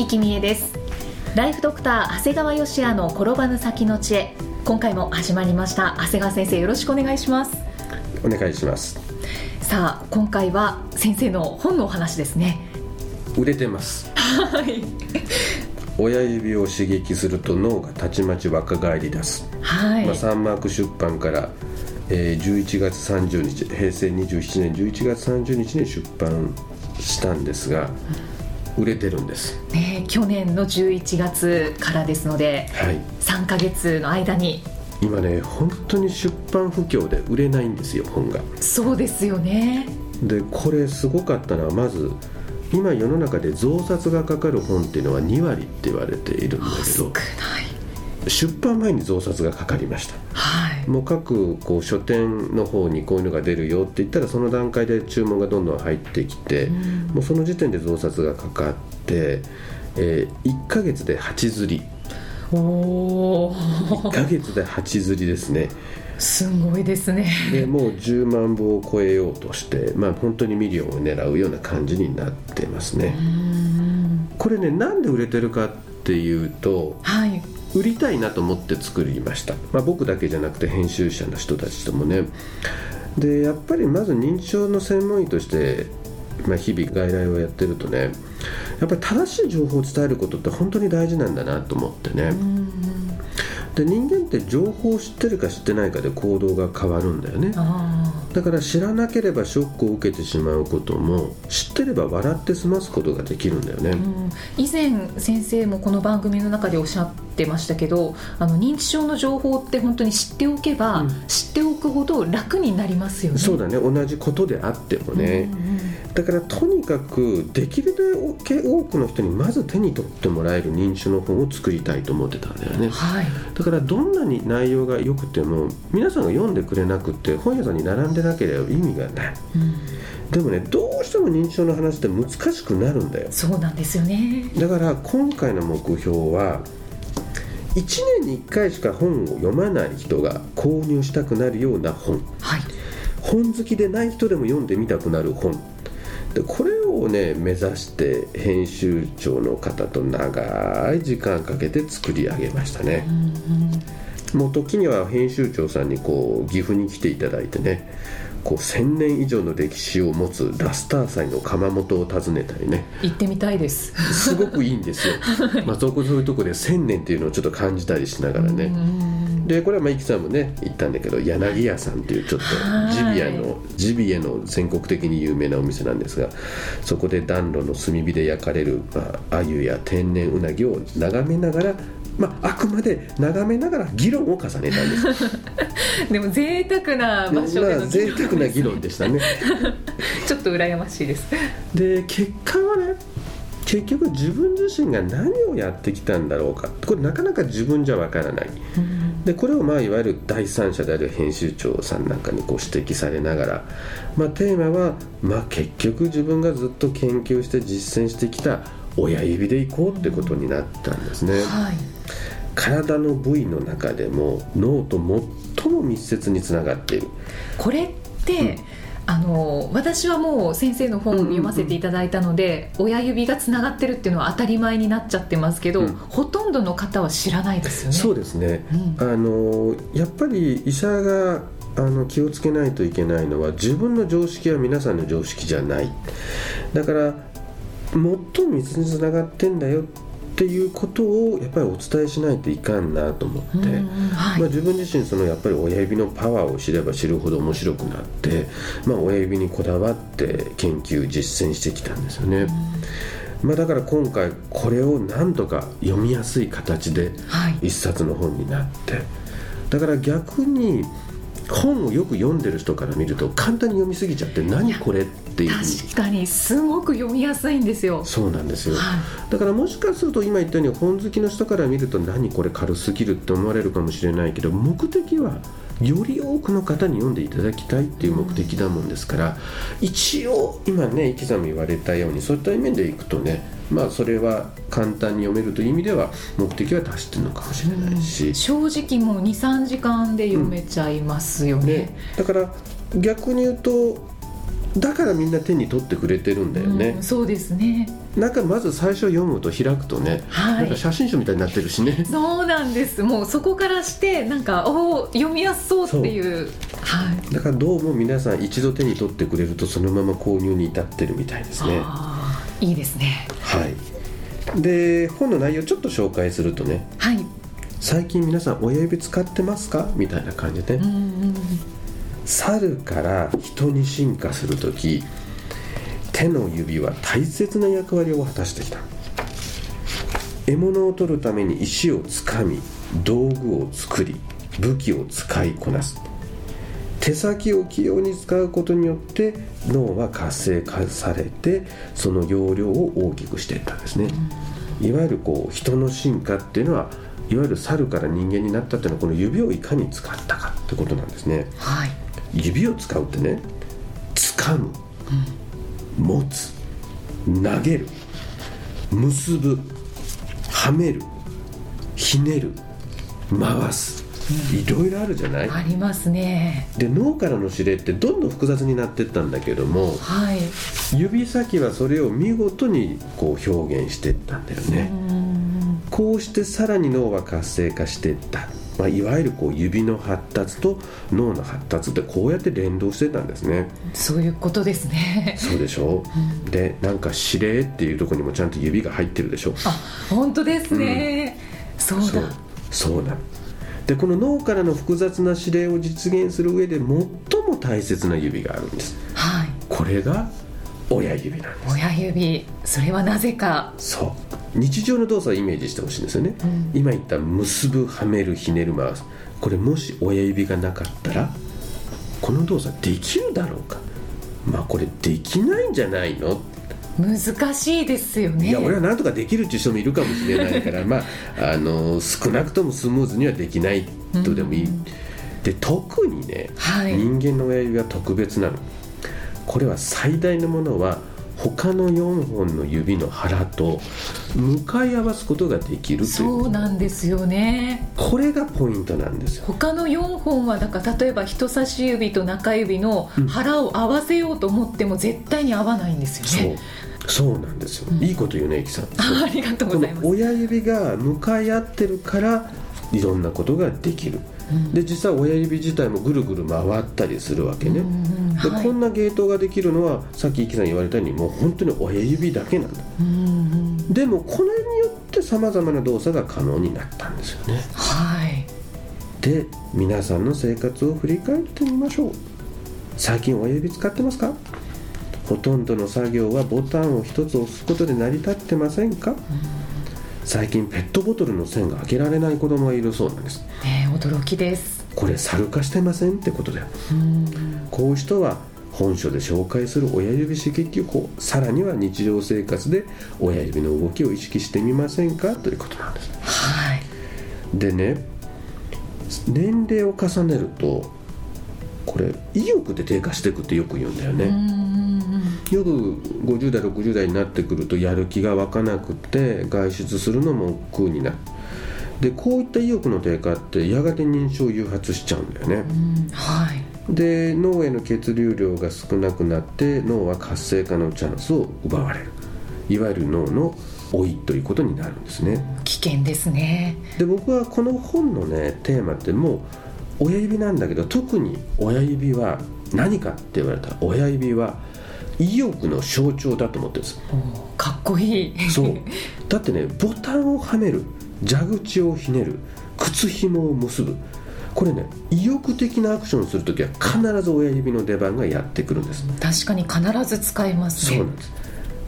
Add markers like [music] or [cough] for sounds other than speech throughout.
は、生きみえです。ライフドクター長谷川芳也の転ばぬ先の知恵。今回も始まりました。長谷川先生よろしくお願いします。お願いします。さあ今回は先生の本のお話ですね。売れてます。はい。親指を刺激すると脳がたちまち若返り出す、はい、まあ、サンマーク出版から、えー、11月30日平成27年11月30日に出版したんですが売れてるんです。ね、去年の11月からですのではい。3ヶ月の間に。今ね本当に出版不況で売れないんですよ本が。そうですよね。でこれすごかったのはまず今世の中で増刷がかかる本っていうのは2割って言われているんだけど少ない。出版前に増刷がかかりました。はいもう各こう書店の方にこういうのが出るよって言ったらその段階で注文がどんどん入ってきて、うん。もうその時点で増刷がかかって、えー1ヶ月で8釣り。おお1ヶ月で8釣りですね。すごいですね。でもう10万部を超えようとしてまあ本当にミリオンを狙うような感じになってますね。うん。これねなんで売れてるかっていうとはい売りたいなと思って作りました、まあ、僕だけじゃなくて編集者の人たちともね。でやっぱりまず認知症の専門医として、まあ、日々外来をやってるとねやっぱり正しい情報を伝えることって本当に大事なんだなと思ってね。うんで人間って情報を知ってるか知ってないかで行動が変わるんだよね。あだから知らなければショックを受けてしまうことも知ってれば笑って済ますことができるんだよね、ーうん。以前先生もこの番組の中でおっしゃってましたけどあの認知症の情報って本当に知っておけば、うん。知っておくほど楽になりますよね。そうだね。同じことであってもね、うんうんだからとにかくできるだけ多くの人にまず手に取ってもらえる認知症の本を作りたいと思ってたんだよね。はい。だからどんなに内容が良くても皆さんが読んでくれなくって本屋さんに並んでなければ意味がない。うん。でもねどうしても認知症の話って難しくなるんだよ。そうなんですよね。だから今回の目標は1年に1回しか本を読まない人が購入したくなるような本。はい。本好きでない人でも読んでみたくなる本でこれをね目指して編集長の方と長い時間かけて作り上げましたね。もう時には編集長さんにこう岐阜に来ていただいてねこう1000年以上の歴史を持つラスター祭の窯元を訪ねたりね。行ってみたいです。すごくいいんですよ、[laughs] まあ、そこそういうとこで1000年っていうのをちょっと感じたりしながらね、うんでこれはまあイキさんもね言ったんだけど柳屋さんっていうちょっとはい。ジビエのジビエの全国的に有名なお店なんですがそこで暖炉の炭火で焼かれるまあ鮎や天然うなぎを眺めながらまあ、あくまで眺めながら議論を重ねたんです。[laughs] でも贅沢な場所でのまあ贅沢な議論でしたね。[laughs] ちょっと羨ましいです。で結果はね結局自分自身が何をやってきたんだろうか。これなかなか自分じゃわからないでこれをまあいわゆる第三者である編集長さんなんかにこう指摘されながら、まあ、テーマは、まあ、結局自分がずっと研究して実践してきた親指でいこうってことになったんですね。はい。体の部位の中でも脳と最も密接につながっている。これって、あの私はもう先生の本を読ませていただいたので、親指がつながってるっていうのは当たり前になっちゃってますけど、うん。ほとんどの方は知らないですよね。そうですね。うん。あのやっぱり医者があの気をつけないといけないのは自分の常識は皆さんの常識じゃない。だから最も密につながってんだよっていうことをやっぱりお伝えしないといかんなと思って、うんはい。まあ、自分自身そのやっぱり親指のパワーを知れば知るほど面白くなって、まあ、親指にこだわって研究実践してきたんですよね、まあ、だから今回これをなんとか読みやすい形ではい。一冊の本になってだから逆に本をよく読んでる人から見ると簡単に読みすぎちゃって何これっていう。確かにすごく読みやすいんですよ。そうなんですよ、はだからもしかすると今言ったように本好きの人から見ると何これ軽すぎるって思われるかもしれないけど目的はより多くの方に読んでいただきたいっていう目的だもんですから、一応今ねイキさんも言われたようにそういった面でいくとねまあそれは簡単に読めるという意味では目的は達してるのかもしれないし、正直もう23時間で読めちゃいますよね。ね、だから逆に言うとだからみんな手に取ってくれてるんだよね、うんそうですね。なんかまず最初読むと開くとね、はい。なんか写真集みたいになってるしね。そうなんです。もうそこからしてなんかおお読みやすそうっていう。はい。だからどうも皆さん一度手に取ってくれるとそのまま購入に至ってるみたいですね。いいですね。はい。で本の内容ちょっと紹介するとねはい。最近皆さん親指使ってますか？みたいな感じで、うんうん猿から人に進化する時手の指は大切な役割を果たしてきた。獲物を取るために石をつかみ道具を作り武器を使いこなす。手先を器用に使うことによって脳は活性化されてその容量を大きくしていったんですね、いわゆるこう人の進化っていうのはいわゆる猿から人間になったっていうのはこの指をいかに使ったかってことなんですね。はい。指を使うってね掴む、持つ投げる結ぶはめるひねる回す、いろいろあるじゃない、ありますね。で脳からの指令ってどんどん複雑になっていったんだけどもはい。指先はそれを見事にこう表現していったんだよね、うんこうしてさらに脳は活性化していった、まあ、いわゆるこう指の発達と脳の発達ってこうやって連動してたんですね。そういうことですね。そうでしょ、でなんか指令っていうところにもちゃんと指が入ってるでしょ？あ本当ですね、そうそう。だそうなの。でこの脳からの複雑な指令を実現する上で最も大切な指があるんです。はい。これが親指なんです。親指。それはなぜか。そう日常の動作をイメージしてほしいんですよね、うん。今言った結ぶはめるひねる回す。これもし親指がなかったらこの動作できるだろうか。まあこれできないんじゃないの？難しいですよね。いや俺はなんとかできるっていう人もいるかもしれないから [laughs] まああの少なくともスムーズにはできないとでもいい、うん。で特にね、はい。人間の親指は特別なの。これは最大のものは他の4本の指の腹と向かい合わすことができるそうなんですよね。これがポイントなんですよ。他の4本はだから例えば人差し指と中指の腹を合わせようと思っても絶対に合わないんですよね、そう。なんですよ、いいこと言うねゆきさん。あありがとうございます。親指が向かい合ってるからいろんなことができる、で実際親指自体もぐるぐる回ったりするわけね、うんではい。こんな芸当ができるのはさっきイキさん言われたようにもう本当に親指だけなんだ。うんうんでもこれによってさまざまな動作が可能になったんですよね。はい。で皆さんの生活を振り返ってみましょう。最近親指使ってますか？ほとんどの作業はボタンを一つ押すことで成り立ってませんか、最近ペットボトルの栓が開けられない子供がいるそうなんです。ね驚きです。これ猿化してませんってことだよ。うんこういう人は本書で紹介する親指刺激法さらには日常生活で親指の動きを意識してみませんかということなんです。はい。でね年齢を重ねるとこれ意欲で低下していくってよく言うんだよね、よく50代60代になってくるとやる気が湧かなくて外出するのも億劫になる。でこういった意欲の低下ってやがて認知症を誘発しちゃうんだよね、うん。はいで脳への血流量が少なくなって脳は活性化のチャンスを奪われる。いわゆる脳の老いということになるんですね。危険ですね。で僕はこの本のねテーマってもう親指なんだけど特に親指は何かって言われたら親指は意欲の象徴だと思ってるんです。かっこいい。そう。[laughs] だってねボタンをはめる蛇口をひねる靴紐を結ぶこれね意欲的なアクションをするときは必ず親指の出番がやってくるんです。確かに必ず使いますね。そうなんです。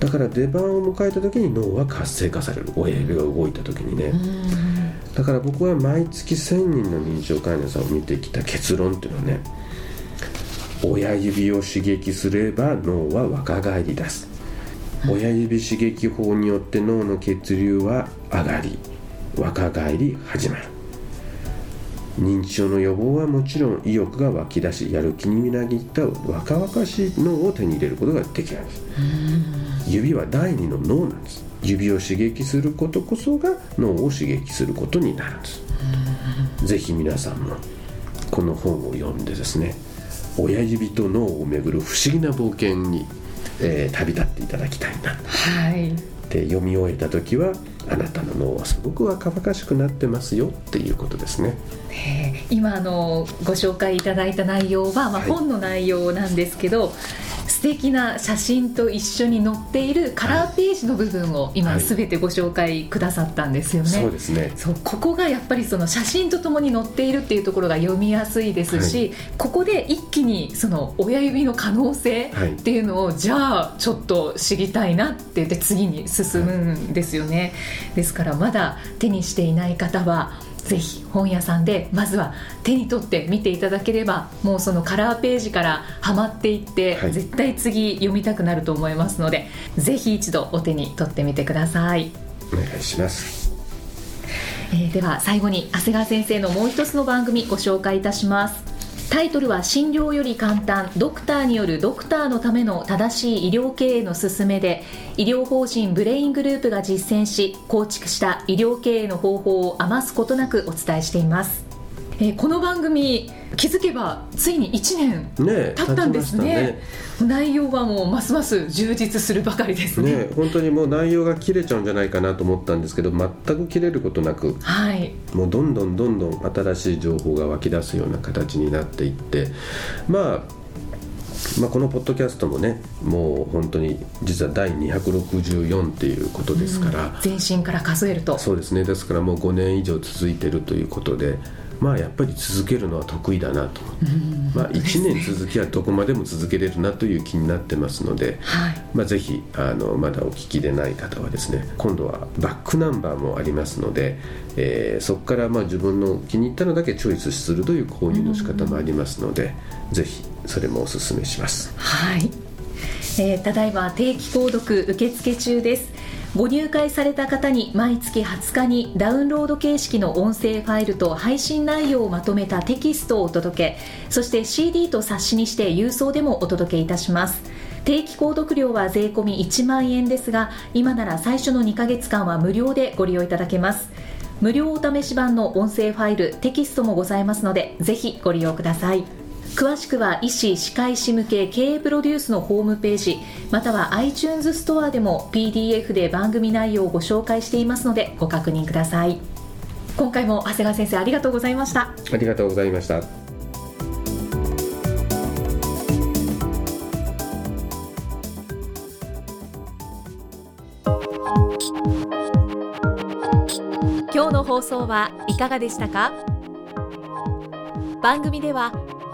だから出番を迎えた時に脳は活性化される。親指が動いた時にね。うんだから僕は毎月1000人の認知症患者さんを見てきた結論っていうのはね親指を刺激すれば脳は若返り出す。親指刺激法によって脳の血流は上がり若返り始まる認知症の予防はもちろん意欲が湧き出しやる気にみなぎった若々しい脳を手に入れることができるんです。指は第二の脳なんです。指を刺激することこそが脳を刺激することになるんです。ぜひ皆さんもこの本を読んでですね親指と脳をめぐる不思議な冒険に、えー、旅立っていただきたいなはいで読み終えた時はあなたの脳はすごく若々しくなってますよっていうことですね。今あのご紹介いただいた内容は、まあ、本の内容なんですけど、はい素敵な写真と一緒に載っているカラーページの部分を今すべてご紹介くださったんですよね。はい、そうですね。そうここがやっぱりその写真とともに載っているっていうところが読みやすいですし、はい、ここで一気にその親指の可能性っていうのを、じゃあちょっと知りたいなって言って次に進むんですよね。ですからまだ手にしていない方はぜひ本屋さんでまずは手に取って見ていただければもうそのカラーページからはまっていって、はい、絶対次読みたくなると思いますのでぜひ一度お手に取ってみてください。お願いします、えー、では最後に長谷川先生のもう一つの番組ご紹介いたしますタイトルは診療より簡単。ドクターによるドクターのための正しい医療経営の勧めで医療法人ブレイングループが実践し構築した医療経営の方法を余すことなくお伝えしています。えー、この番組気づけばついに1年経ったんですね。ね。内容はもうますます充実するばかりですね。ね本当にもう内容が切れちゃうんじゃないかなと思ったんですけど全く切れることなく、はい、もうどんどんどんどん新しい情報が湧き出すような形になっていってまあまあ、このポッドキャストもねもう本当に実は第264っていうことですから、全身から数えると。そうですね。ですからもう5年以上続いてるということでまあやっぱり続けるのは得意だなと、まあ、1年続きはどこまでも続けれるなという気になってますので、はい、まあ、ぜひあのまだお聞きでない方はですね今度はバックナンバーもありますので、えー、そこからまあ自分の気に入ったのだけチョイスするという購入の仕方もありますので、ぜひそれもお勧めします。はいえー、ただいま定期購読受付中です。ご入会された方に毎月20日にダウンロード形式の音声ファイルと配信内容をまとめたテキストをお届けそして CD と冊子にして郵送でもお届けいたします。定期購読料は税込み1万円ですが今なら最初の2ヶ月間は無料でご利用いただけます。無料お試し版の音声ファイルテキストもございますのでぜひご利用ください。詳しくは医師・歯科医師向け経営プロデュースのホームページまたは iTunes ストアでも PDF で番組内容をご紹介していますのでご確認ください。今回も長谷川先生ありがとうございました。ありがとうございました。今日の放送はいかがでしたか？番組では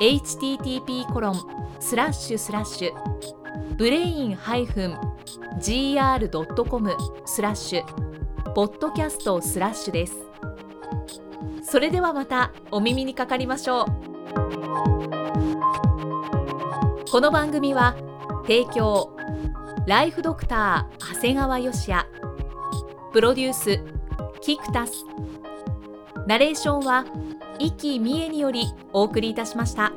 http コロンスラッシュスラッシュブレイン -gr.com スラッシュポッドキャストスラッシュです。それではまたお耳にかかりましょう。この番組は提供ライフドクター長谷川芳也プロデュースキクタス。ナレーションは生きみえによりお送りいたしました。